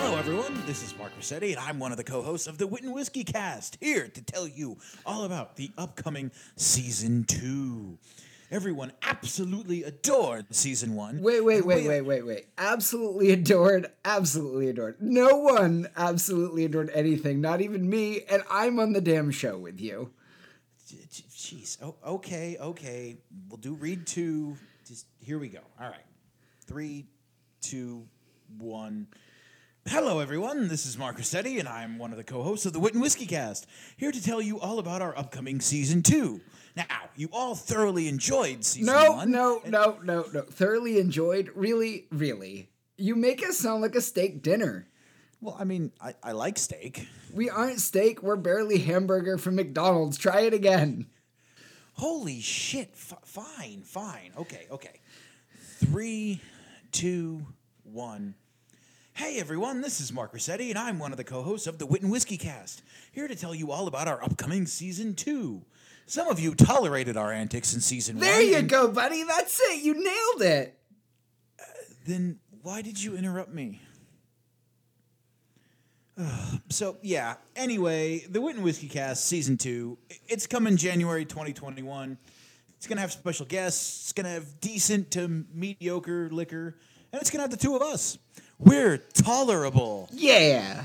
everyone. This is Mark Rossetti, and I'm one of the co-hosts of the Wit and Whiskey Cast, here to tell you all about the upcoming season two. Everyone absolutely adored season one. Wait, wait, wait, wait, wait, wait. Absolutely adored. Absolutely adored. No one absolutely adored anything, not even me, and I'm on the damn show with you. Jeez. Oh, okay, okay. We'll do read two. Just here we go. All right. Three, two, one. Hello, everyone. This is Mark Rossetti, and I'm one of the co-hosts of the Wit and Whiskey Cast, here to tell you all about our upcoming season two. Now, you all thoroughly enjoyed season No, one. no, no, no, no. No. Thoroughly enjoyed. Really, really. You make us sound like a steak dinner. Well, I mean, I, I like steak. We aren't steak, we're barely hamburger from McDonald's. Try it again. Holy shit. F- fine, fine. Okay, okay. Three, two, one. Hey everyone, this is Mark Rossetti, and I'm one of the co hosts of the Wit and Whiskey Cast, here to tell you all about our upcoming season two. Some of you tolerated our antics in season one. There you and go, buddy. That's it. You nailed it. Uh, then why did you interrupt me? Ugh, so yeah. Anyway, the Wit and Whiskey Cast season two. It's coming January 2021. It's gonna have special guests. It's gonna have decent to mediocre liquor, and it's gonna have the two of us. We're tolerable. Yeah.